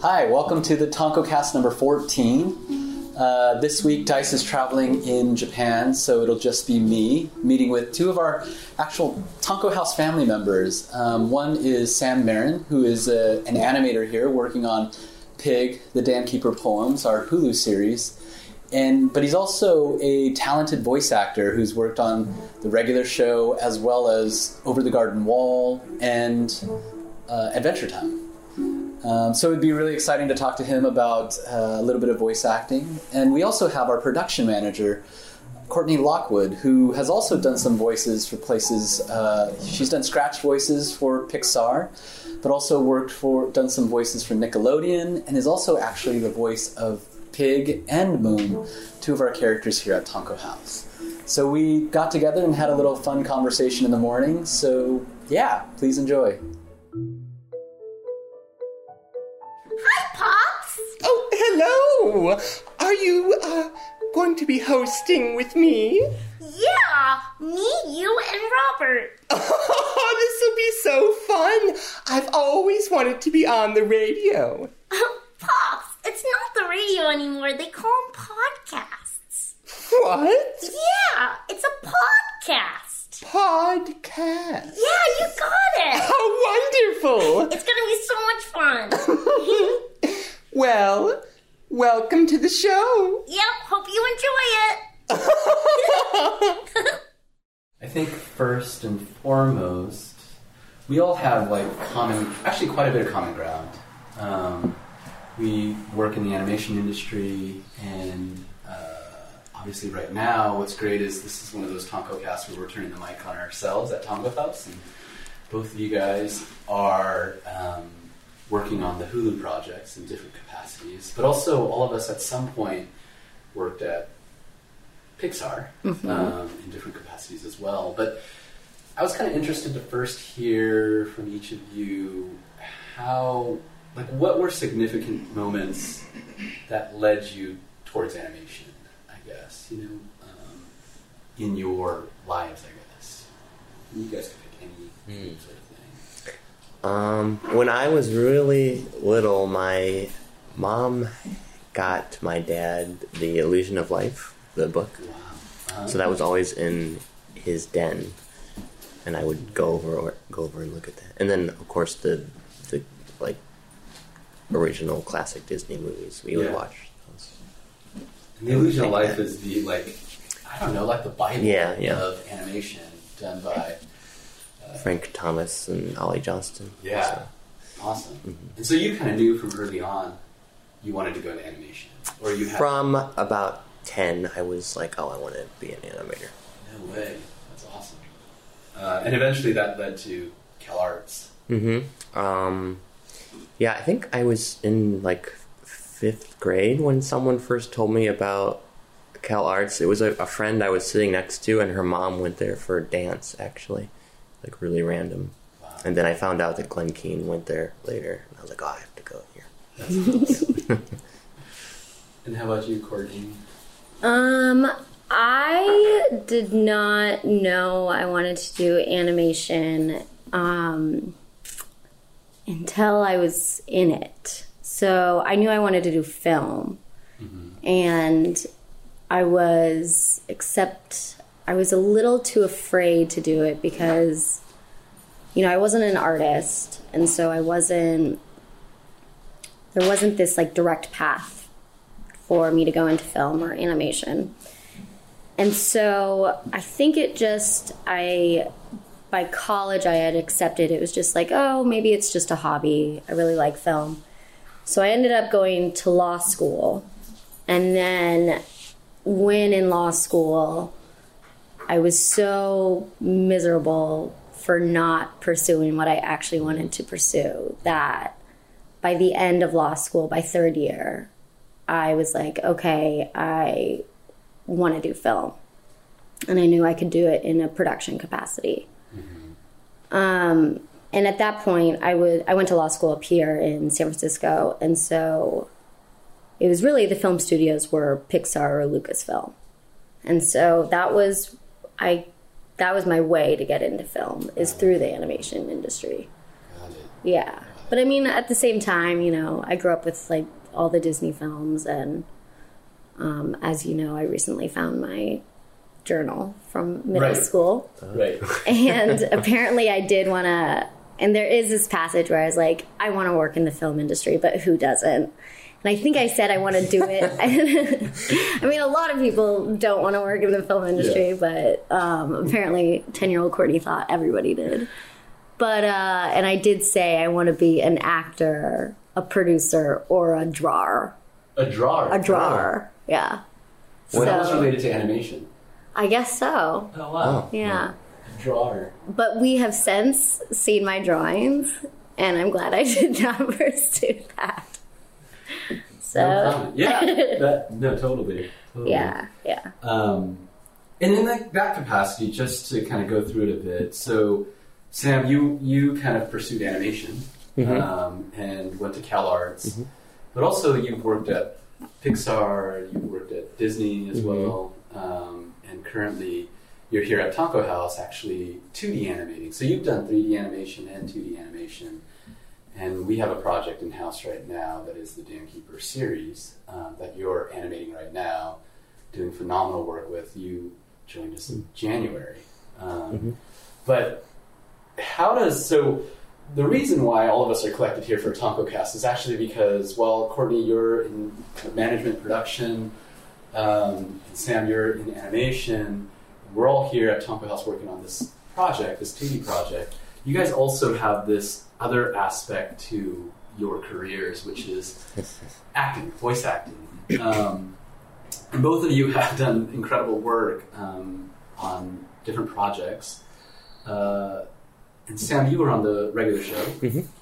Hi, welcome to the TonkoCast number 14. Uh, this week, Dice is traveling in Japan, so it'll just be me meeting with two of our actual Tonko House family members. Um, one is Sam Marin, who is a, an animator here working on Pig, the Dam Keeper Poems, our Hulu series. And, but he's also a talented voice actor who's worked on the regular show as well as Over the Garden Wall and uh, Adventure Time. Um, so it'd be really exciting to talk to him about uh, a little bit of voice acting. And we also have our production manager, Courtney Lockwood, who has also done some voices for places. Uh, she's done scratch voices for Pixar, but also worked for, done some voices for Nickelodeon, and is also actually the voice of Pig and Moon, two of our characters here at Tonko House. So we got together and had a little fun conversation in the morning. So yeah, please enjoy. Hi, Pops. Oh, hello! Are you, uh, going to be hosting with me? Yeah, me, you, and Robert. Oh, this will be so fun! I've always wanted to be on the radio. Pops, it's not the radio anymore. They call them podcasts. What? Yeah, it's a podcast. Podcast. Yeah, you got it. How wonderful! It's gonna be so much fun. Well, welcome to the show. yep, hope you enjoy it. I think first and foremost, we all have like common, actually quite a bit of common ground. Um, we work in the animation industry, and uh, obviously, right now, what's great is this is one of those Tonko casts where we're turning the mic on ourselves at Tonko House, and both of you guys are um, working on the Hulu projects in different capacities, but also all of us at some point worked at Pixar um, in different capacities as well. But I was kind of interested to first hear from each of you how, like, what were significant moments that led you towards animation, I guess, you know, um, in your lives, I guess. You guys can pick any sort of thing. Um, when I was really little, my mom got my dad The Illusion of Life, the book. Wow. Uh, So that was always in his den, and I would go over or go over and look at that. And then, of course, the the like original classic Disney movies we would Yeah. watch. Those. And the Illusion of Life is the, like, I don't know, like the Bible Yeah, yeah. of animation done by. Frank Thomas and Ollie Johnston. Yeah. So, Awesome. Mm-hmm. And so you kind of knew from early on you wanted to go into animation, or you had from about ten, I was like, oh, I want to be an animator. no way. That's awesome. Uh, and eventually that led to CalArts. Mm-hmm. Um, yeah, I think I was in like fifth grade when someone first told me about Cal Arts. It was a, a friend I was sitting next to, and her mom went there for dance, actually, like really random. Wow. And then I found out that Glenn Keane went there later, and I was like, oh, I have to go here. And how about you, Courtney? Um, I did not know I wanted to do animation um, until I was in it. So I knew I wanted to do film, and I was except I was a little too afraid to do it because you know I wasn't an artist, and so I wasn't. There wasn't this like direct path for me to go into film or animation. And so I think it just, I, by college, I had accepted it was just like, oh, maybe it's just a hobby. I really like film. So I ended up going to law school. And then when in law school, I was so miserable for not pursuing what I actually wanted to pursue that by the end of law school, by third year, I was like, okay, I want to do film. And I knew I could do it in a production capacity. Um, and at that point, I would I went to law school up here in San Francisco, and so it was really the film studios were Pixar or Lucasfilm, and so that was I that was my way to get into film is through the animation industry. Yeah. But I mean, at the same time, you know, I grew up with like all the Disney films, and um, as you know, I recently found my journal from middle Right. school, Right. and apparently, I did want to. And there is this passage where I was like, I want to work in the film industry, but who doesn't? And I think I said I want to do it. I mean, a lot of people don't want to work in the film industry, Yeah. but um, apparently, 10 year old Courtney thought everybody did. But, uh, and I did say I want to be an actor, a producer, or a drawer. A drawer. A drawer. Yeah. So that was So- related to animation. I guess so. Oh wow. Yeah. A drawer. But we have since seen my drawings, and I'm glad I did not pursue that. So, comment. Yeah. that, no, totally. totally. yeah, yeah. Um, and in that, that capacity, just to kind of go through it a bit. So, Sam, you you kind of pursued animation um, and went to Cal Arts, but also you've worked at Pixar, you've worked at Disney as well, um, and currently you're here at Tonko House, actually 2D animating. So you've done 3D animation and 2D animation. And we have a project in house right now that is the Dam Keeper series um, that you're animating right now, doing phenomenal work with. You joined us in January. Um, But how does so? The reason why all of us are collected here for Tonko Cast is actually because, well, Courtney, you're in management production, um, and Sam, you're in animation. We're all here at Tonko House working on this project, this 2D project. You guys also have this other aspect to your careers, which is acting, voice acting. Um, and both of you have done incredible work um, on different projects. Uh, and Sam, you were on the regular show,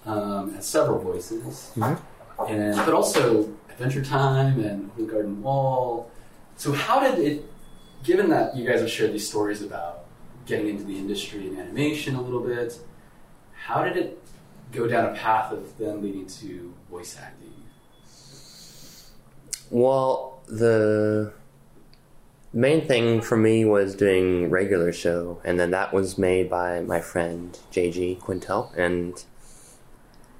um, had several voices, and but also Adventure Time and Open Garden Wall. So, how did it? Given that you guys have shared these stories about getting into the industry and animation a little bit, how did it go down a path of then leading to voice acting? Well, the main thing for me was doing regular show, and then that was made by my friend JG Quintel. And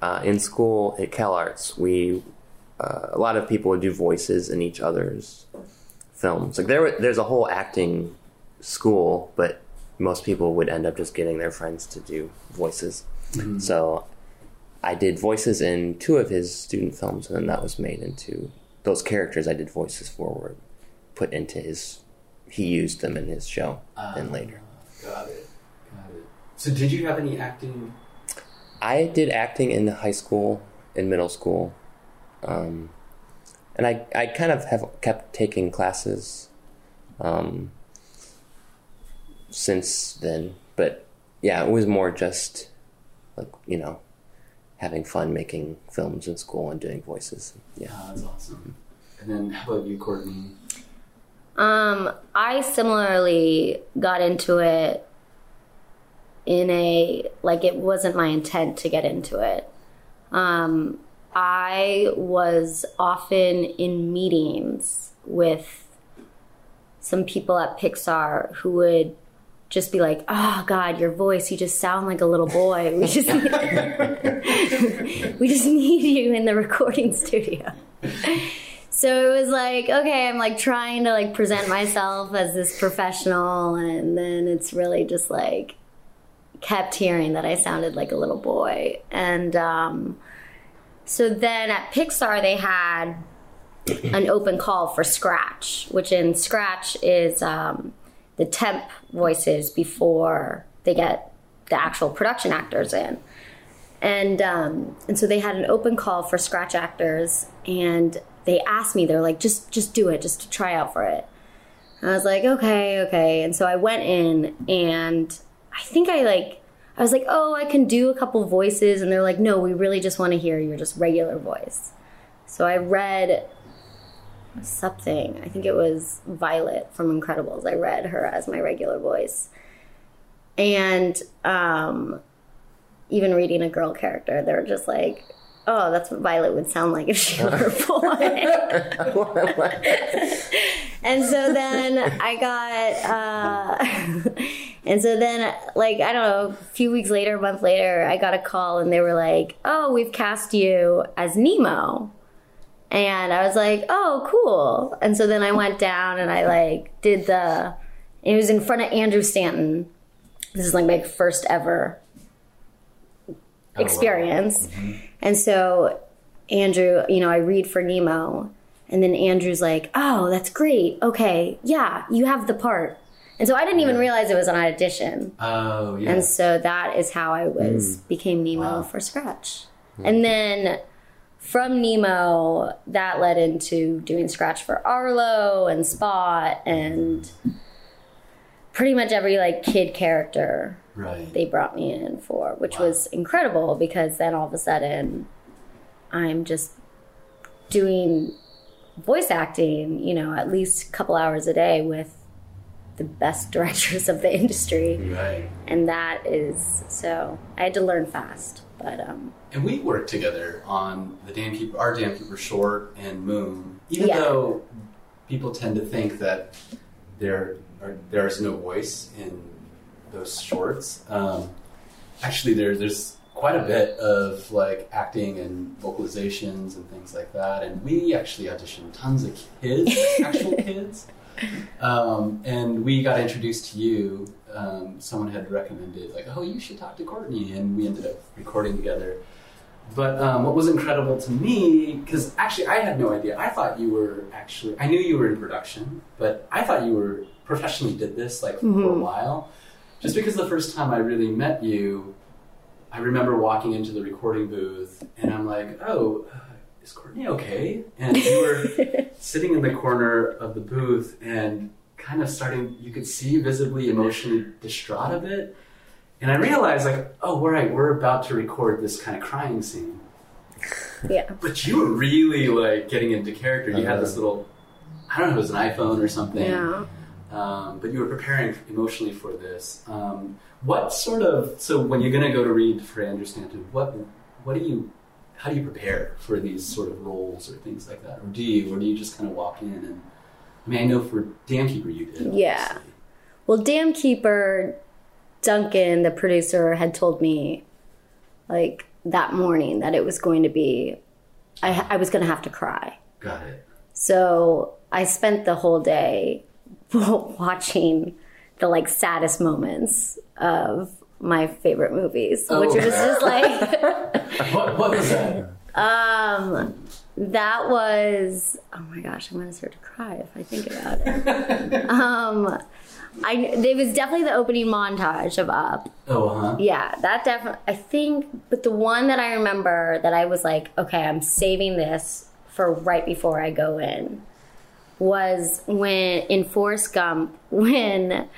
uh, in school at Cal Arts, we uh, a lot of people would do voices in each other's films. Like there, were- there's a whole acting school, but most people would end up just getting their friends to do voices. So I did voices in two of his student films, and then that was made into those characters I did voices for were put into his. He used them in his show. then later, Got it. Got it. So, did you have any acting? I did acting in high school, in middle school, um, and I I kind of have kept taking classes um, since then. But yeah, it was more just like you know having fun making films in school and doing voices. Yeah. Ah, that's awesome. And then, how about you, Courtney? Um, I similarly got into it in a like it wasn't my intent to get into it. Um, I was often in meetings with some people at Pixar who would just be like, "Oh God, your voice! You just sound like a little boy. We just we just need you in the recording studio." So it was like, okay, I'm like trying to like present myself as this professional, and then it's really just like kept hearing that I sounded like a little boy. And um, so then at Pixar, they had an open call for Scratch, which in Scratch is um, the temp voices before they get the actual production actors in. And um, and so they had an open call for Scratch actors, and they asked me, they're like, just just do it, just to try out for it. And I was like, okay, okay. And so I went in, and I think I like, I was like, oh, I can do a couple voices, and they're like, no, we really just want to hear your just regular voice. So I read something. I think it was Violet from Incredibles. I read her as my regular voice, and um, even reading a girl character, they were just like, "Oh, that's what Violet would sound like if she were a boy." and so then I got, uh, and so then, like, I don't know, a few weeks later, a month later, I got a call and they were like, oh, we've cast you as Nemo. And I was like, oh, cool. And so then I went down and I, like, did the, it was in front of Andrew Stanton. This is like my first ever Oh, experience. Mm-hmm. And so Andrew, you know, I read for Nemo, and then Andrew's like, "Oh, that's great. Okay, yeah, you have the part." And so I didn't even realize it was an audition. Oh, yeah. And so that is how I was mm. became Nemo Wow. for Scratch. Mm-hmm. And then from Nemo, that led into doing Scratch for Arlo and Spot and pretty much every like kid character right. they brought me in for, which was incredible because then all of a sudden I'm just doing voice acting, you know, at least a couple hours a day with the best directors of the industry. Right. And that is so I had to learn fast. But um And we worked together on the Dam Keeper, our Dam Keeper short and Moon. Even Yeah. though people tend to think that there are, there is no voice in those shorts, um, actually there there's quite a bit of like acting and vocalizations and things like that. And we actually auditioned tons of kids, actual kids. Um, and we got introduced to you. Um, someone had recommended, like, oh, you should talk to Courtney, and we ended up recording together. But um, what was incredible to me, because actually I had no idea. I thought you were actually, I knew you were in production, but I thought you were professionally did this like for a while. Just because the first time I really met you, I remember walking into the recording booth, and I'm like, oh. Uh, is Courtney okay? And you were sitting in the corner of the booth and kind of starting, you could see visibly emotionally distraught a bit. And I realized, like, oh, right, we're about to record this kind of crying scene. yeah. But you were really, like, getting into character. You had this little, I don't know if it was an iPhone or something. Yeah. Um, but you were preparing emotionally for this. Um, what sort of, so when you're going to go to read for Andrew Stanton, what, what do you, how do you prepare for these sort of roles or things like that? Or do you, or do you just kind of walk in and, I mean, I know for Dam Keeper you did. Yeah. Well, Dam Keeper Duncan, the producer, had told me like that morning that it was going to be I, I was going to have to cry. Got it. So I spent the whole day watching the like saddest moments of my favorite movies, which Oh. was just like What, what was that? um that was oh my gosh, I'm gonna start to cry if I think about it. um I it was definitely the opening montage of Up. Oh, huh? Yeah, that definitely. I think, but the one that I remember that I was like, okay, I'm saving this for right before I go in was when in Forrest Gump when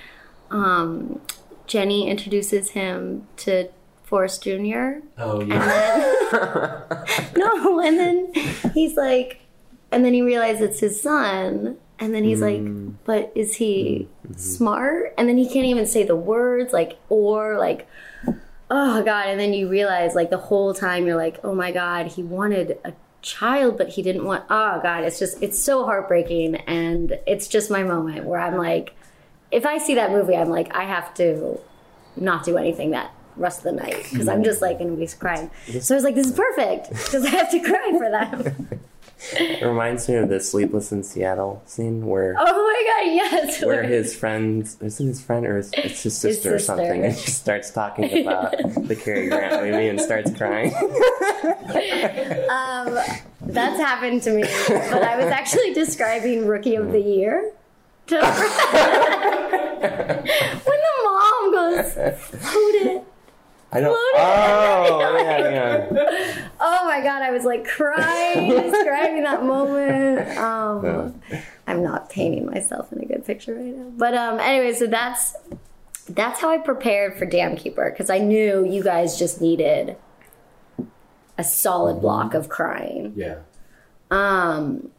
um, Jenny introduces him to Forrest Jr. Oh, yeah. No, and then he's like, and then he realizes it's his son. And then he's like, hmm. but is he hmm. Hmm. smart? And then he can't even say the words, like, or, like, oh God. And then you realize, like, the whole time you're like, oh my God, he wanted a child, but he didn't want, oh God, it's just, it's so heartbreaking. And it's just my moment where I'm like, if I see that movie, I'm like, I have to not do anything that rest of the night because I'm just like to be crying. So I was like, this is perfect because I have to cry for them. It reminds me of the Sleepless in Seattle scene where oh my God, yes. where his friend isn't his friend or his, it's his sister, or sister. something, and she starts talking about the Cary Grant movie and starts crying. Um, that's happened to me, but I was actually describing Rookie of the Year. to- when the mom goes, float it. I don't. Oh yeah, yeah. Oh my god, I was like crying, describing that moment. Um, I'm not painting myself in a good picture right now. But um, anyway, so that's that's how I prepared for Dam Keeper because I knew you guys just needed a solid block of crying. Yeah. Um,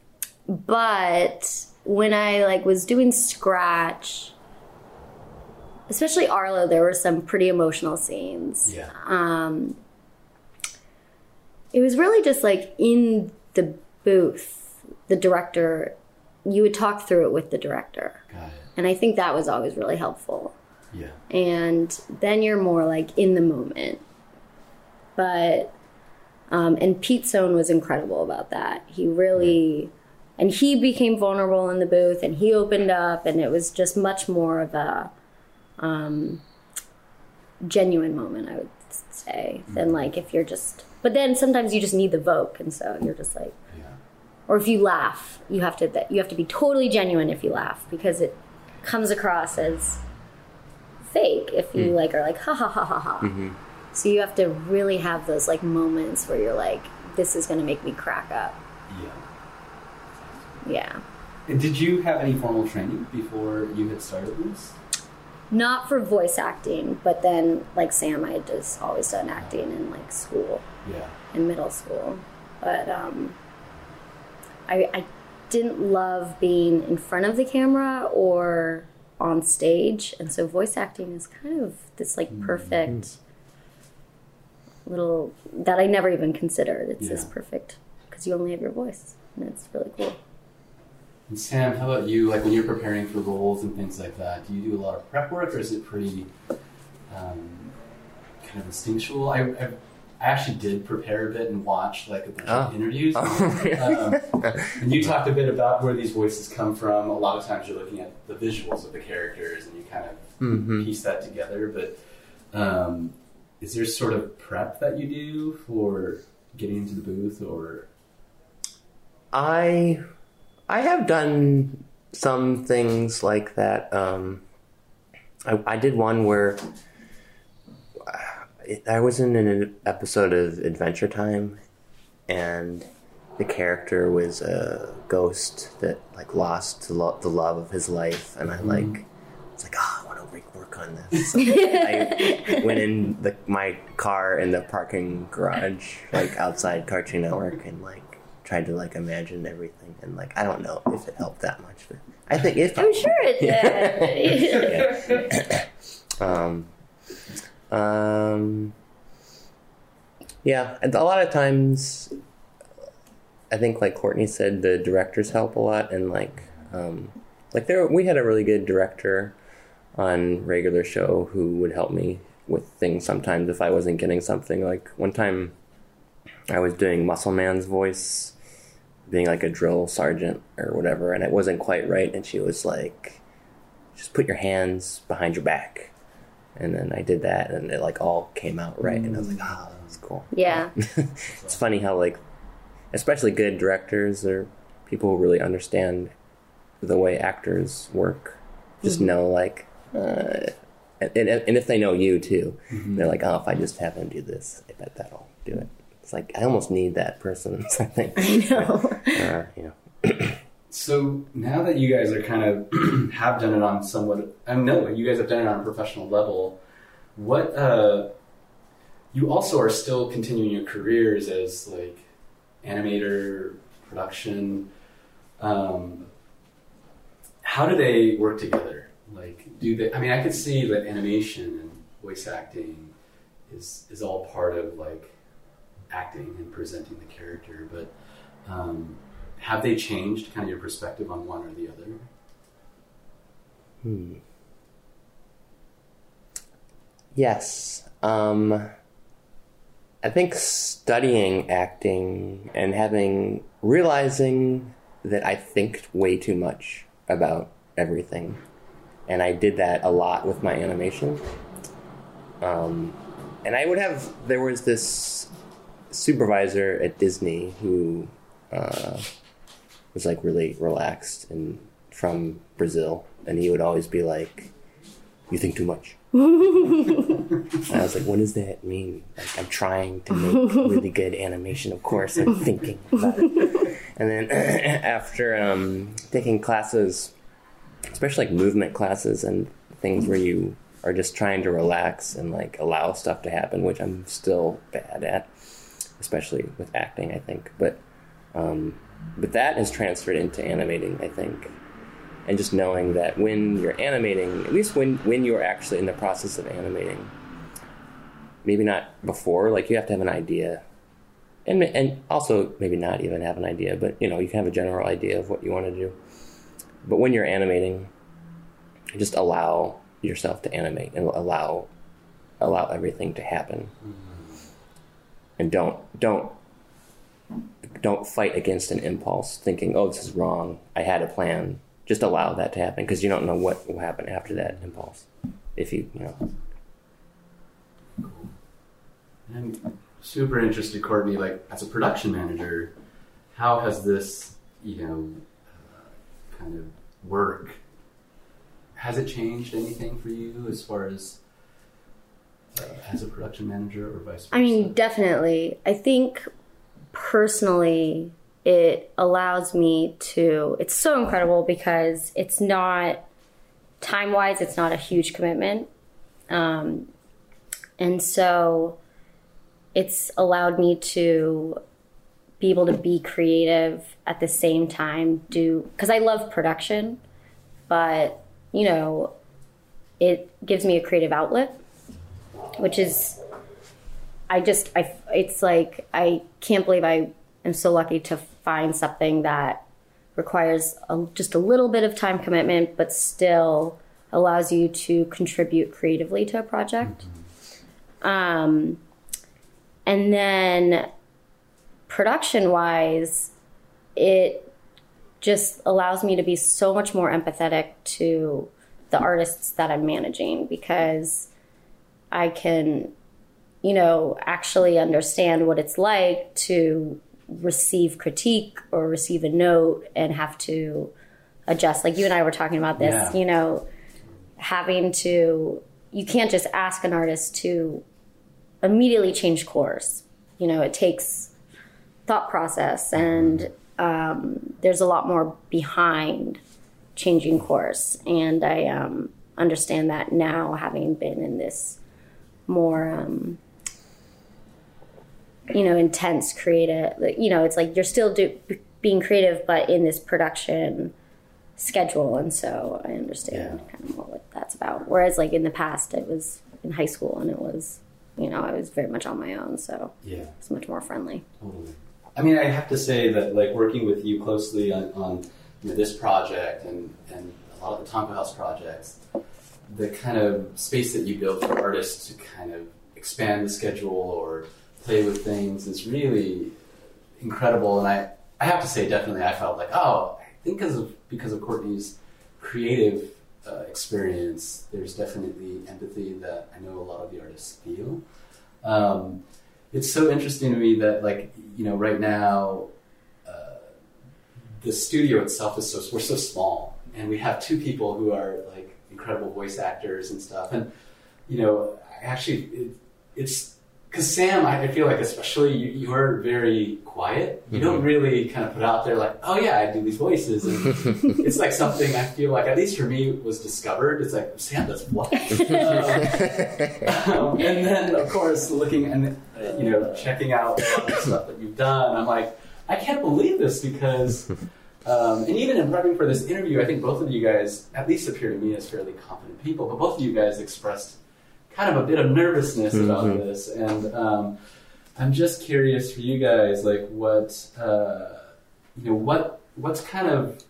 but when I like was doing Scratch, especially Arlo, there were some pretty emotional scenes. Yeah. Um, it was really just like in the booth, the director you would talk through it with the director. And I think that was always really helpful. Yeah. And then you're more like in the moment. But, um, and Pete Sohn was incredible about that. He really, and he became vulnerable in the booth and he opened up, and it was just much more of a um, genuine moment, I would say, than mm-hmm. like if you're just, but then sometimes you just need the vote, and so you're just like, Yeah. or if you laugh, you have to you have to be totally genuine if you laugh because it comes across as fake if you mm. like are like ha ha ha ha ha. Mm-hmm. So you have to really have those like moments where you're like, this is going to make me crack up. Yeah. Yeah. And did you have any formal training before you had started this? Not for voice acting, but then like Sam, I had just always done acting in like school. Yeah. in middle school, but um, I, I didn't love being in front of the camera or on stage, and so voice acting is kind of this like perfect little that I never even considered. It's this perfect because you only have your voice, and it's really cool. And Sam, how about you? Like when you're preparing for roles and things like that, do you do a lot of prep work, or is it pretty um, kind of instinctual? I, I, I actually did prepare a bit and watch like a bunch of Oh. interviews. Oh. um, and you talked a bit about where these voices come from. A lot of times you're looking at the visuals of the characters and you kind of Mhm. piece that together. But um, is there sort of prep that you do for getting into the booth, or I I have done some things like that. Um, I, I did one where uh, I was in an episode of Adventure Time, and the character was a ghost that like lost the, lo- the love of his life, and I like it's like, oh, I want to work on this. So I went in the, my car in the parking garage, like outside Cartoon Network, and like tried to like imagine everything, and like I don't know if it helped that much, but I think it. I'm sure it did. Um, um, yeah, and a lot of times, I think, like Courtney said, the directors help a lot, and like, um, like there, we had a really good director on regular show who would help me with things sometimes if I wasn't getting something. Like one time, I was doing Muscle Man's voice, being like a drill sergeant or whatever, and it wasn't quite right, and she was like just put your hands behind your back. And then I did that, and it like all came out right, and I was like, mm. ah, "Oh, that was cool." yeah. it's funny how like, especially good directors or people who really understand the way actors work, just mm-hmm. know like, uh, and, and and if they know you too, mm-hmm. they're like, "Oh, if I just have him do this, I bet that'll do it." It's like I almost need that person. I think, I know. or, you know, So now that you guys are kind of have done it on somewhat, I know you guys have done it on a professional level. What uh, you also are still continuing your careers as like animator, production. Um, how do they work together? Like, do they? I mean, I could see that animation and voice acting is is all part of like acting and presenting the character, but. Um, have they changed kind of your perspective on one or the other? Hmm. Yes. Um, I think studying acting and having realizing that I think way too much about everything, and I did that a lot with my animation. Um, and I would have there was this supervisor at Disney who uh, was like really relaxed and from Brazil, and he would always be like, "You think too much." and I was like, "What does that mean?" Like, I'm trying to make really good animation. Of course, I'm thinking about it. And then after um, taking classes, especially like movement classes and things where you are just trying to relax and like allow stuff to happen, which I'm still bad at, especially with acting. I think, but um, but that has transferred into animating, I think. And just knowing that when you're animating, at least when, when you're actually in the process of animating, maybe not before, like you have to have an idea. And, and also maybe not even have an idea, but you know, you can have a general idea of what you want to do. but when you're animating, just allow yourself to animate and allow allow everything to happen, and don't don't don't fight against an impulse, thinking, "Oh, this is wrong. I had a plan." Just allow that to happen because you don't know what will happen after that impulse. If you you know I'm super interested, Courtney. Like as a production manager, how has this, you know, uh, kind of work? Has it changed anything for you as far as as a production manager or vice versa? I mean, definitely. I think personally, it allows me to. It's so incredible because it's not time wise. It's not a huge commitment, um, and so it's allowed me to be able to be creative at the same time. Do because I love production, but you know, it gives me a creative outlet, which is I just I it's like I can't believe I am so lucky to find something that requires a, just a little bit of time commitment, but still allows you to contribute creatively to a project. Um, and then production wise, it just allows me to be so much more empathetic to the artists that I'm managing because I can, you know, actually understand what it's like to receive critique or receive a note and have to adjust. Like you and I were talking about this, Yeah. you know, having to, you can't just ask an artist to immediately change course. You know, it takes thought process and um, there's a lot more behind changing course. And I um, understand that now, having been in this more, um, you know, intense creative. You know, it's like you're still do, being creative, but in this production schedule. And so I understand Yeah. kind of more what that's about. Whereas, like in the past, it was in high school and it was, you know, I was very much on my own, so yeah. it's much more friendly. Totally. I mean, I have to say that, like, working with you closely on, on you know, this project and, and a lot of the Tonko House projects, the kind of space that you build for artists to kind of expand the schedule or play with things is really incredible. And I, I have to say, definitely, I felt like, oh, I think because of because of Courtney's creative uh, experience, there's definitely empathy that I know a lot of the artists feel. Um, it's so interesting to me that like you know right now uh, the studio itself is so we're so small and we have two people who are like incredible voice actors and stuff. And you know actually it, it's because sam I, I feel like especially you, you're very quiet. You don't really kind of put out there like oh yeah i do these voices. And it's like something i feel like at least for me was discovered. It's like sam does what? Um, and then of course looking and uh, you know checking out stuff that you've done i'm like i can't believe this because um, and even in prepping for this interview i think both of you guys at least appear to me as fairly confident people but both of you guys expressed kind of a bit of nervousness about Mhm. this and um, i'm just curious for you guys like what uh, you know what what's kind of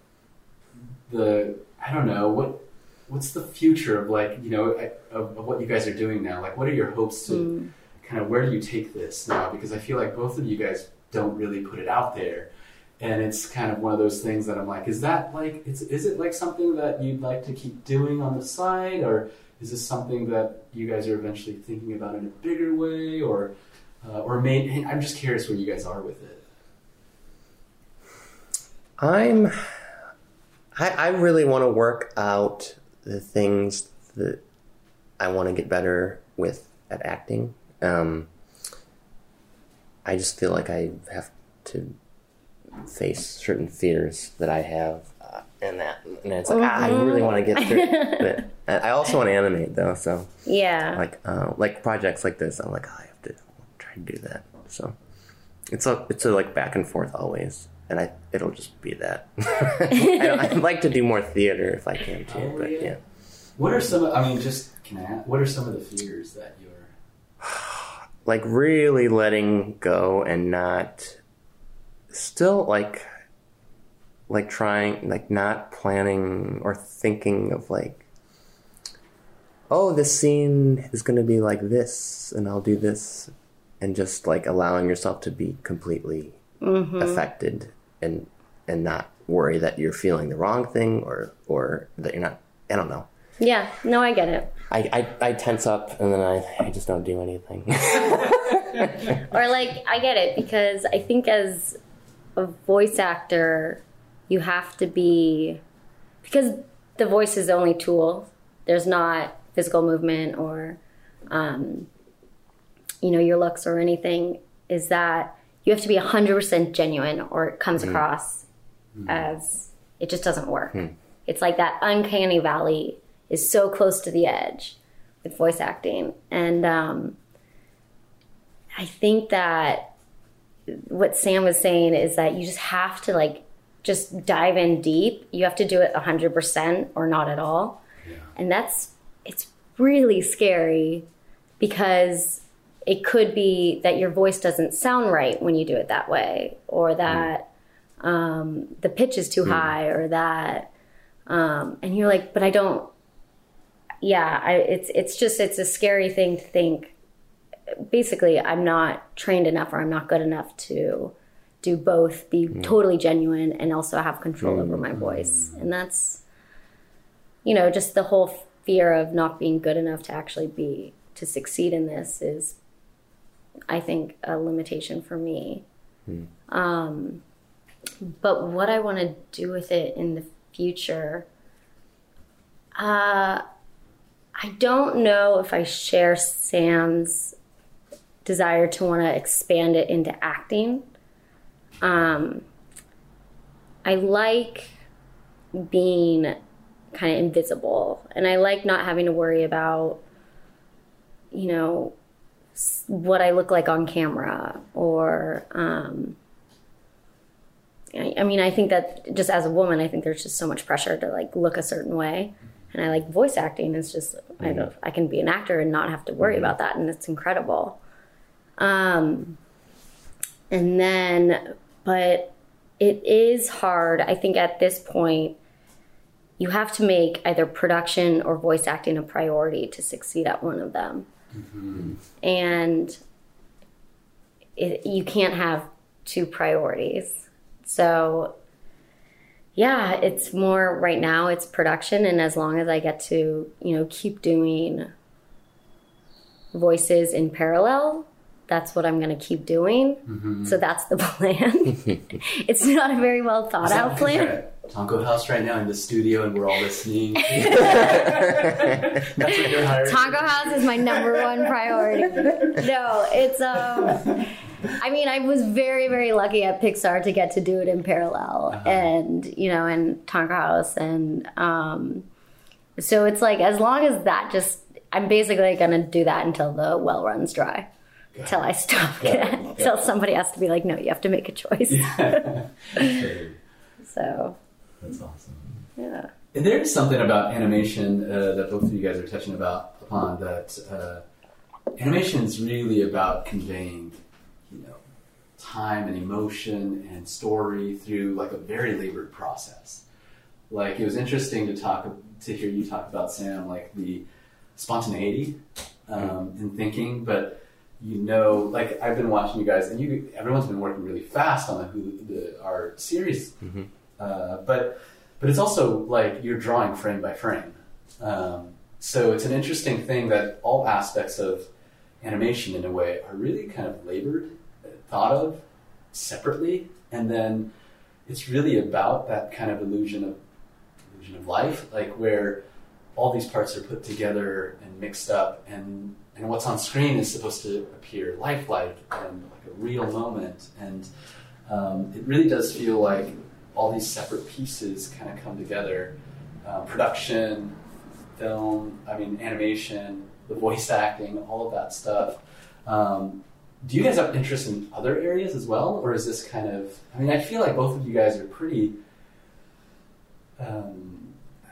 the i don't know what what's the future of like you know of, of what you guys are doing now like what are your hopes to Mm. kind of where do you take this now because i feel like both of you guys don't really put it out there and it's kind of one of those things that i'm like is that like is, is it like something that you'd like to keep doing on the side or is this something that you guys are eventually thinking about in a bigger way or uh, or may, i'm just curious where you guys are with it I'm. I, I really want to work out the things that I want to get better with at acting. Um, I just feel like I have to face certain fears that I have, uh, and that, and it's like ah, I really want to get through. it. But I also want to animate though, so Yeah. like uh, like projects like this, I'm like oh, I have to try to do that. So it's a it's a like back and forth always, and I it'll just be that. I, I'd like to do more theater if I can too, Oh, but yeah. yeah. what are some i mean just can i ask, what are some of the fears that you're like really letting go and not still like like trying like not planning or thinking of like oh this scene is going to be like this and I'll do this and just like allowing yourself to be completely mm-hmm. affected and and not worry that you're feeling the wrong thing or or that you're not I don't know. Yeah, no, I get it. I, I, I tense up and then I, I just don't do anything. Or like I get it because I think as a voice actor, you have to be because the voice is the only tool. There's not physical movement or um, you know your looks or anything. Is that you have to be hundred percent genuine, or it comes across as it just doesn't work. It's like that uncanny valley is so close to the edge with voice acting, and um, I think that what Sam was saying is that you just have to like just dive in deep. You have to do it 100% or not at all. And that's it's really scary because it could be that your voice doesn't sound right when you do it that way or that um, the pitch is too high or that um, and you're like but I don't yeah, I, it's it's just it's a scary thing to think basically I'm not trained enough or I'm not good enough to do both, be totally genuine and also have control over my voice. And that's you know, just the whole fear of not being good enough to actually be to succeed in this is I think a limitation for me. Um but what I want to do with it in the future uh I don't know if I share Sam's desire to want to expand it into acting. Um, I like being kind of invisible, and I like not having to worry about, you know, what I look like on camera or. Um, I, I mean, I think that just as a woman, I think there's just so much pressure to like look a certain way, and I like voice acting. Is just I don't I can be an actor and not have to worry about that, and it's incredible. Um, and then, but it is hard. I think at this point, you have to make either production or voice acting a priority to succeed at one of them. And it, you can't have two priorities. So, yeah, it's more right now, it's production. And as long as I get to, you know, keep doing voices in parallel, that's what I'm going to keep doing. So that's the plan. it's not a very well thought out plan. Tonko House right now in the studio, and we're all listening. That's what you're. Tonko House is my number one priority. No, it's um. I mean, I was very, very lucky at Pixar to get to do it in parallel, and you know, and Tonko House, and um. So it's like as long as that just, I'm basically gonna do that until the well runs dry, till I stop. Until somebody has to be like, no, you have to make a choice. Okay, So That's awesome. yeah. And there is something about animation uh, that both of you guys are touching about upon that uh, animation is really about conveying, you know, time and emotion and story through like a very labored process. Like it was interesting to talk to hear you talk about Sam, like the spontaneity um, in thinking, but you know, like I've been watching you guys, and you everyone's been working really fast on the, Hulu, the our series, uh, but but it's also like you're drawing frame by frame. Um, so it's an interesting thing that all aspects of animation, in a way, are really kind of labored, thought of separately, and then it's really about that kind of illusion of illusion of life, like where all these parts are put together and mixed up, and and what's on screen is supposed to appear lifelike and like a real moment, and um, it really does feel like all these separate pieces kind of come together. Uh, production, film, I mean, animation, the voice acting, all of that stuff. Um, do you guys have interest in other areas as well, or is this kind of? I mean, I feel like both of you guys are pretty. Um,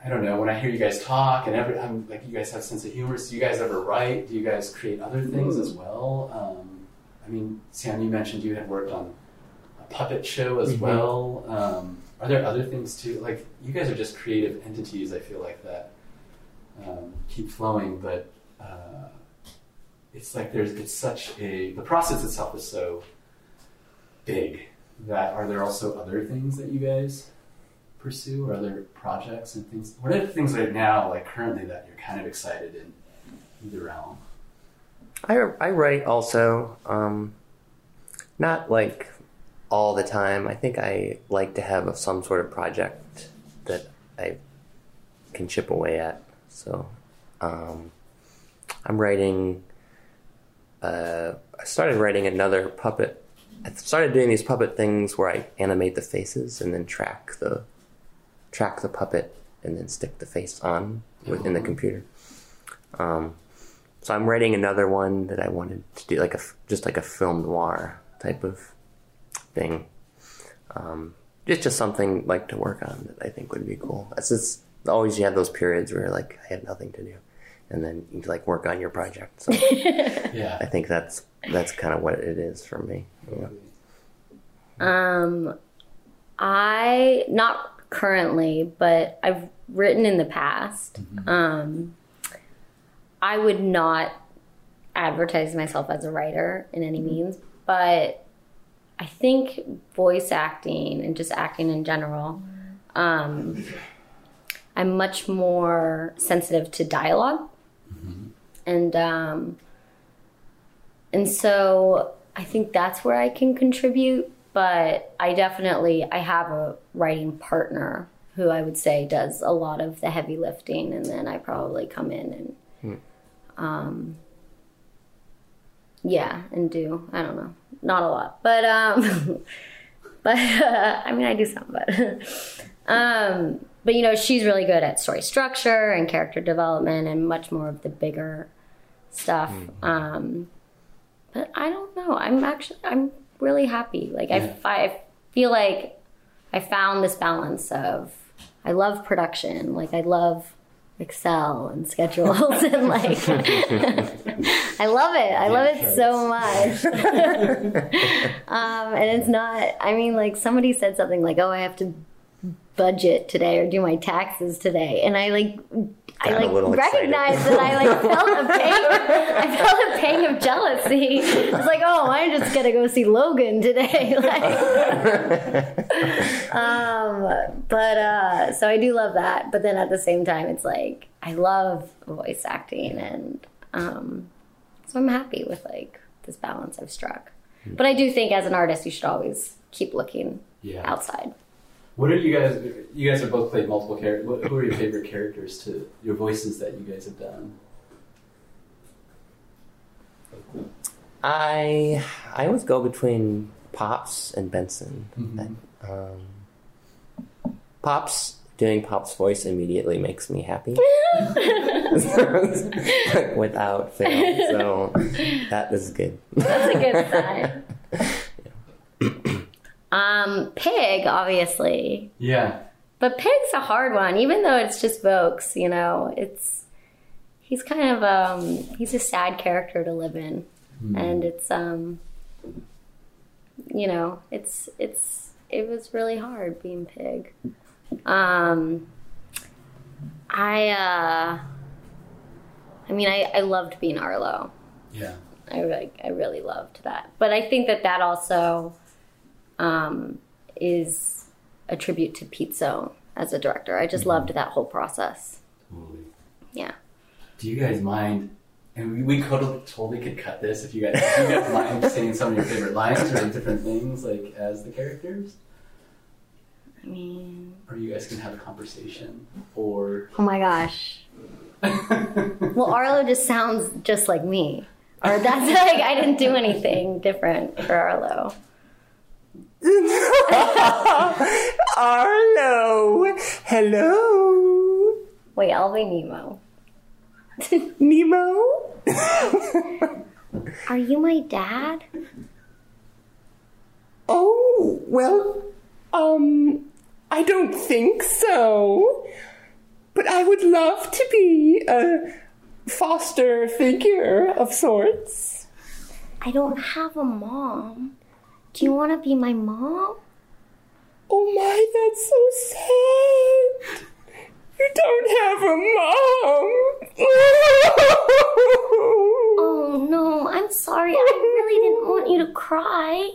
I don't know. When I hear you guys talk, and every, I'm like, you guys have a sense of humor. So do you guys ever write? Do you guys create other things as well? Um, I mean, Sam, you mentioned you had worked on a puppet show as Mhm. well. Um, are there other things too? Like you guys are just creative entities. I feel like that um, keep flowing, but uh, it's like there's it's such a the process itself is so big that are there also other things that you guys pursue or other projects and things? What are the things right now, like currently, that you're kind of excited in either realm? I, I write also, um, not like all the time. I think I like to have some sort of project that I can chip away at. So um, I'm writing. Uh, I started writing another puppet. I started doing these puppet things where I animate the faces and then track the track the puppet and then stick the face on within the computer. Um, so I'm writing another one that I wanted to do like a f- just like a film noir type of thing. Um, it's just something like to work on that I think would be cool. It's just always you have those periods where like I have nothing to do, and then you like work on your project. So Yeah. I think that's that's kind of what it is for me. Yeah. Um, I not currently, but I've written in the past. Um, I would not advertise myself as a writer in any means, but I think voice acting and just acting in general, um, I'm much more sensitive to dialog and um, and so I think that's where I can contribute. But I definitely I have a writing partner who I would say does a lot of the heavy lifting, and then I probably come in and um, yeah, and do I don't know, not a lot, but um, but I mean I do some, but um, but you know she's really good at story structure and character development and much more of the bigger stuff. Um, but I don't know. I'm actually I'm really happy. Like I, I feel like I found this balance of I love production. Like I love Excel and schedules and like I love it. I love it so much. um, and it's not. I mean, like somebody said something like, "Oh, I have to budget today or do my taxes today," and I like. I like recognized that I like felt a pang. I felt a pang of jealousy. It's like, oh, I'm just gonna go see Logan today. like, um, but uh, so I do love that. But then at the same time, it's like I love voice acting, and um, so I'm happy with like this balance I've struck. But I do think as an artist, you should always keep looking Yeah. outside. What are you guys? You guys have both played multiple characters. Who are your favorite characters to your voices that you guys have done? I I always go between Pops and Benson. Mhm. Um, Pops doing Pop's voice immediately makes me happy without fail. So that is good. That's a good sign. um, Pig, obviously. Yeah. But Pig's a hard one, even though it's just Vokes, you know, it's he's kind of um he's a sad character to live in. And it's um you know, it's it's it was really hard being Pig. Um I uh I mean I, I loved being Arlo. Yeah. I really, I really loved that. But I think that that also um, is a tribute to Pete Sohn as a director. I just loved that whole process. Totally. Yeah. Do you guys mind? And we, we could totally could cut this if you guys if you guys mind saying some of your favorite lines or different things like as the characters, I mean, or you guys can have a conversation, or oh my gosh. Well, Arlo just sounds just like me. Or that's like I didn't do anything different for Arlo. Arlo, hello, Wait, I'll be Nemo. Nemo. Are you my dad? Oh, well, um, I don't think so. But I would love to be a foster figure of sorts. I don't have a mom. Do you want to be my mom? Oh my, that's so sad. You don't have a mom. Oh no, I'm sorry. I really didn't want you to cry.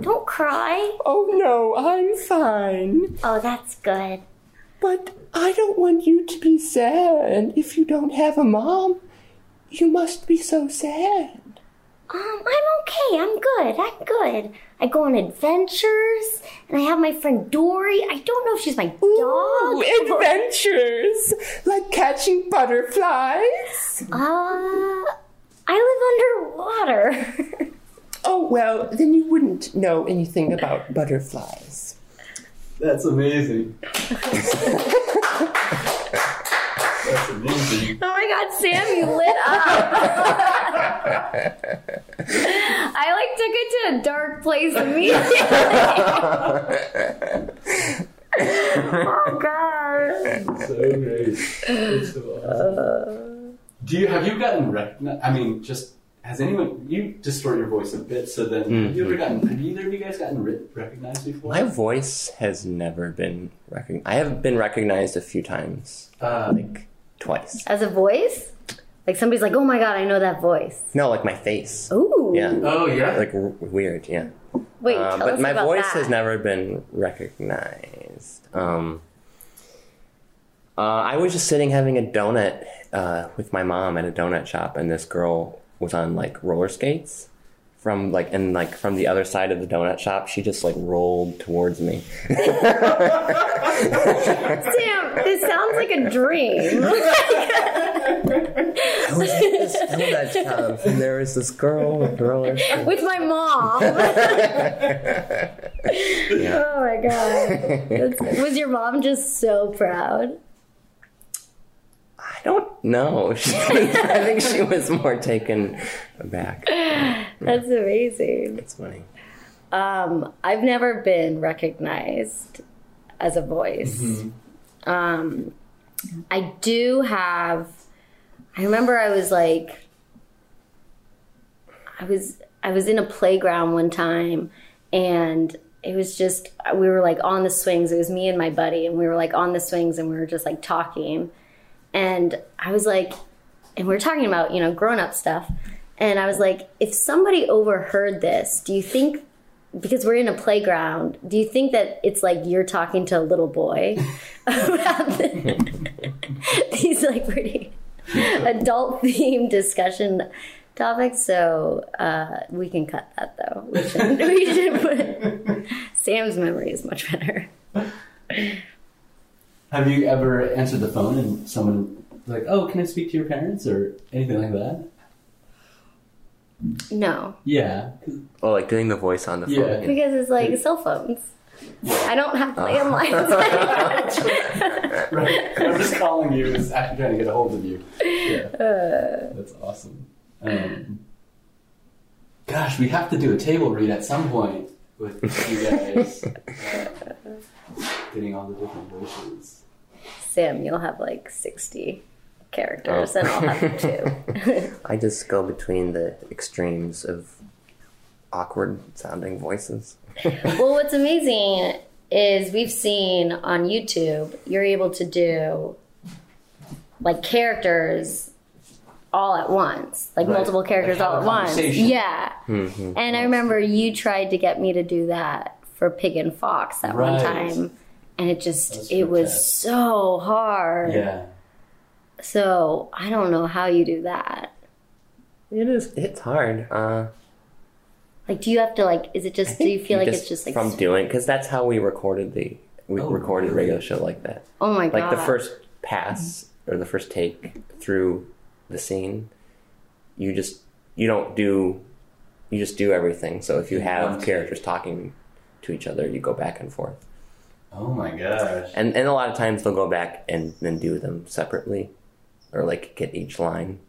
Don't cry. oh no, I'm fine. Oh, that's good. But I don't want you to be sad. If you don't have a mom, you must be so sad. Um, I'm okay. I'm good. I'm good. I go on adventures, and I have my friend Dory. I don't know if she's my dog. Ooh, or- adventures like catching butterflies. Uh, I live underwater. Oh well, then you wouldn't know anything about butterflies. That's amazing. That's. Oh my god, Sam, you lit up. I like took it to a dark place immediately. oh god. so great. It's so awesome. Do you have you gotten recognized? I mean, just has anyone you distort your voice a bit? So then, have you ever gotten? Have either of you guys gotten re- recognized before? My voice has never been recognized. I have been recognized a few times, Uh, like twice. As a voice? Like somebody's like, oh my god, I know that voice. No, like my face. Ooh. Yeah, oh yeah. like w- weird. Yeah, Wait, tell but us my about voice that. has never been recognized. Um, uh, I was just sitting having a donut uh, with my mom at a donut shop, and this girl was on like roller skates from like and like from the other side of the donut shop. She just like rolled towards me. Sam, this sounds like a dream. I was at this donut shop, and there was this girl with roller skates. With my mom. Oh my god. That's- was your mom just so proud? I don't know. I think she was more taken aback. That's amazing. It's funny. Um, I've never been recognized as a voice. Um, I do have. I remember I was like, I was I was in a playground one time, and it was just we were like on the swings. It was me and my buddy, and we were like on the swings, and we were just like talking, and I was like, and we were talking about you know grown up stuff, and I was like, if somebody overheard this, do you think because we're in a playground, do you think that it's like you're talking to a little boy about the- these like pretty adult themed discussion topics? So uh, we can cut that though. We should, we should put Sam's memory is much better. Have you ever answered the phone and someone like, "Oh, can I speak to your parents?" or anything like that? No, Yeah. Oh, like doing the voice on the phone. Yeah. because it's like cell phones. I don't have landlines. Right. I'm just calling you. Is actually trying to get a hold of you. Yeah. That's awesome. Um, gosh, we have to do a table read at some point with you guys. Uh, getting all the different voices. Sam, you'll have like sixty characters, and I'll have two. I just go between the extremes of awkward sounding voices. Well, what's amazing is we've seen on YouTube, you're able to do like characters all at once, like Right. multiple characters Like all at once. conversation. Yeah. Mm-hmm. And I remember you tried to get me to do that for Pig and Fox that one time. And it just, That's it was fantastic. so hard. Yeah. So I don't know how you do that. It is. It's hard. Uh, Like, do you have to, like, is it just, do you feel like it's just like, from doing because that's how we recorded the we Oh, recorded really? radio show like that. oh my God. Like the first pass or the first take through the scene, you just you don't do you just do everything. So if you have take. characters talking to each other, you go back and forth. Oh my gosh. And and a lot of times they'll go back and then do them separately, or like get each line.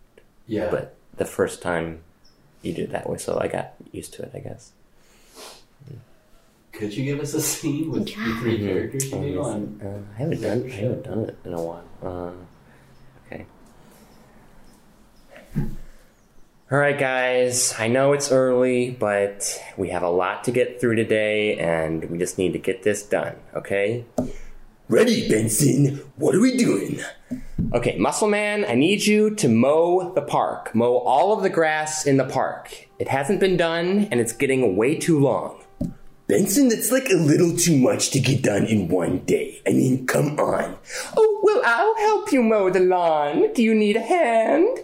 Yeah. But the first time you did it that way, so I got used to it, I guess. Could you give us a scene with the three characters you on? Uh, I haven't done I haven't done it in a while. Uh, okay. All right, guys. I know it's early, but we have a lot to get through today, and we just need to get this done. Okay? Ready, Benson. What are we doing? Okay, Muscle Man, I need you to mow the park. Mow all of the grass in the park. It hasn't been done, and it's getting way too long. Benson, that's like a little too much to get done in one day. I mean, come on. Oh, well, I'll help you mow the lawn. Do you need a hand?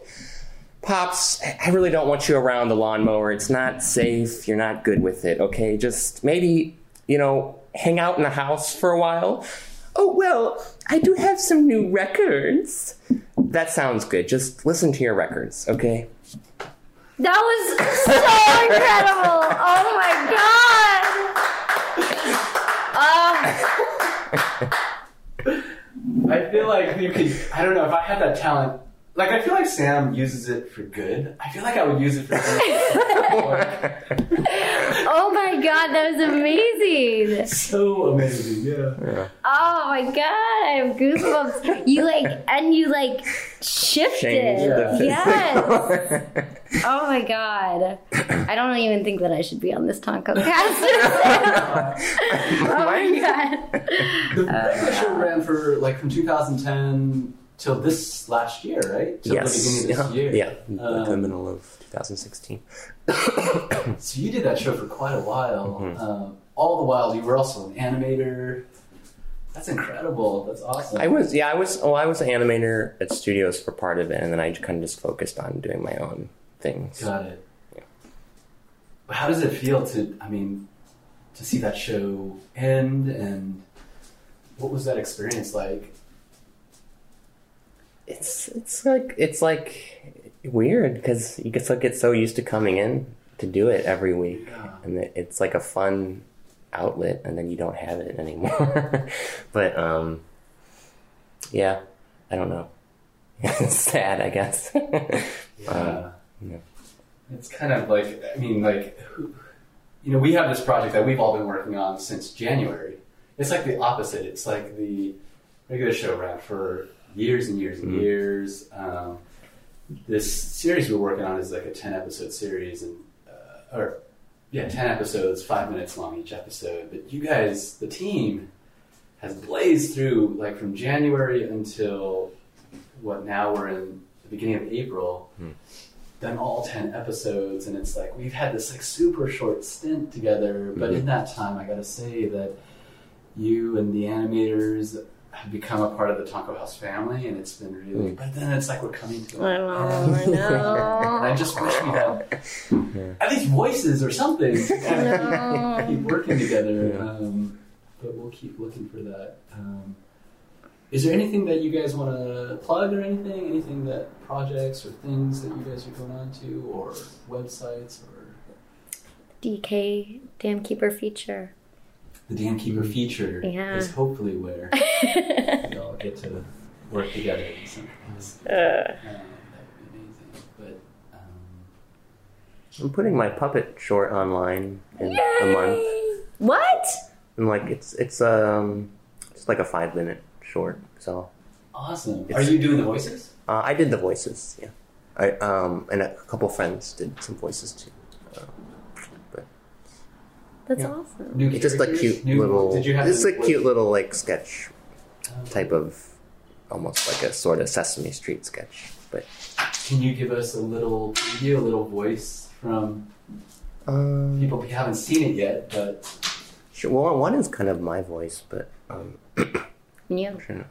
Pops, I really don't want you around the lawnmower. It's not safe. You're not good with it, okay? Just maybe, you know, hang out in the house for a while. Oh, well, I do have some new records. That sounds good. Just listen to your records, okay? That was so incredible! Oh my god! Oh, I feel like you could. I don't know if I had that talent. Like I feel like Sam uses it for good. I feel like I would use it for good. oh my god, that was amazing! so amazing, yeah. Oh my god, I have goosebumps. You like, and you like shifted. Changed. Yes. Oh my god. I don't even think that I should be on this Tonkocast. oh my god. The regular show ran for like from 2010 till this last year, right? Till yes. the beginning of this year. Yeah, like the Um, middle of 2016. So you did that show for quite a while. Mm-hmm. Um, all the while, you were also an animator. That's incredible. That's awesome. I was, yeah, I was, oh, I was an animator at studios for part of it, and then I kind of just focused on doing my own things. Got it. But how does it feel to? I mean, to see that show end, and what was that experience like? It's, it's like, it's like weird because you just like get so used to coming in to do it every week, Yeah. and it's like a fun outlet, and then you don't have it anymore. but um, yeah, I don't know. it's sad, I guess. Yeah. yeah. It's kind of like, I mean, like, you know, we have this project that we've all been working on since January. It's like the opposite. It's like the regular show ran for years and years and Mhm. years. Um, this series we're working on is like a 10 episode series, and uh, or yeah, 10 episodes, five minutes long each episode. But you guys, the team, has blazed through like from January until what now we're in the beginning of April done all 10 episodes and it's like we've had this like super short stint together but in that time i gotta say that you and the animators have become a part of the Tonko House family and it's been really but then it's like we're coming to I an know. I know. and i just wish we had at least voices or something to kind keep working together um, but we'll keep looking for that um, is there anything that you guys want to plug or anything? Anything that projects or things that you guys are going on to, or websites, or DK Dam Keeper feature. The Dam Keeper feature Yeah. is hopefully where we all get to work together in some capacity. Uh, Um, that would be amazing. But um, I'm putting my puppet short online in a month. what? And like it's it's um it's like a five minute short. So awesome. It's- are you doing the voices? uh, I did the voices, yeah. I um and a couple friends did some voices too. That's Yeah. awesome. New It's just a cute New- little. Did you have it's to a work- cute little like sketch um, type of, almost like a sort of Sesame Street sketch. But Can you give us a little preview, a little voice from um, people who haven't seen it yet? But sure, well, one is kind of my voice, but um, You have sure.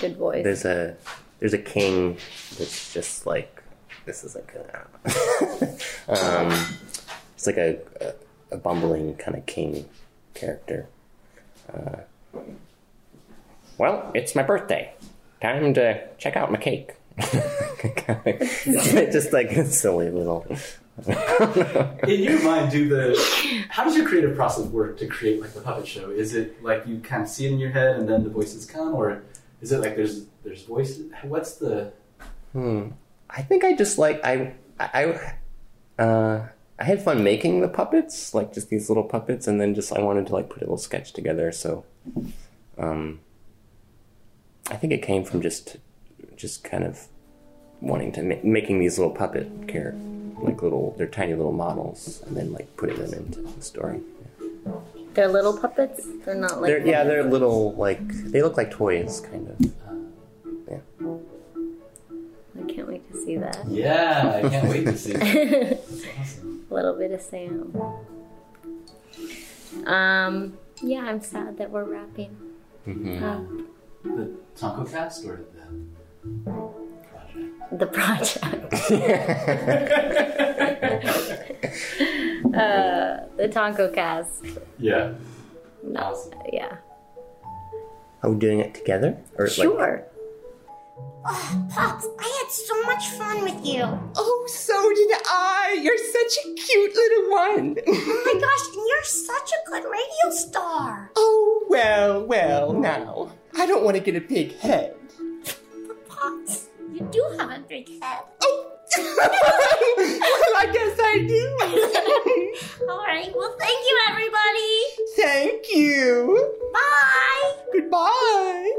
good voice. there's a there's a king that's just like this is like a um it's like a, a, a bumbling kind of king character uh, well it's my birthday time to check out my cake just like a silly little in your mind, do the how does your creative process work to create like the puppet show? Is it like you kind of see it in your head and then the voices come, or is it like there's there's voices? What's the Hmm. I think I just like I I uh I had fun making the puppets, like just these little puppets, and then just I wanted to like put a little sketch together. So, um, I think it came from just just kind of wanting to ma- making these little puppet char- like little, they're tiny little models, and then like putting them into the story. They're little puppets. They're not like. They're, yeah, they're little like they look like toys, kind of. Yeah. I can't wait to see that. Yeah, I can't wait to see. that. A little bit of Sam. Um. Yeah, I'm sad that we're wrapping. up The Tonkocast or the project? the project. uh, the Tonkocast. Yeah. No, Awesome. yeah. Are we doing it together? Or like Sure. Oh, Pops, I had so much fun with you. Oh, so did I. You're such a cute little one. Oh my gosh, and you're such a good radio star. oh, well, well, now. I don't want to get a big head. But Pops, you do have a big head. Oh, well, I guess I do. All right, well, thank you, everybody. Thank you. Bye. Goodbye.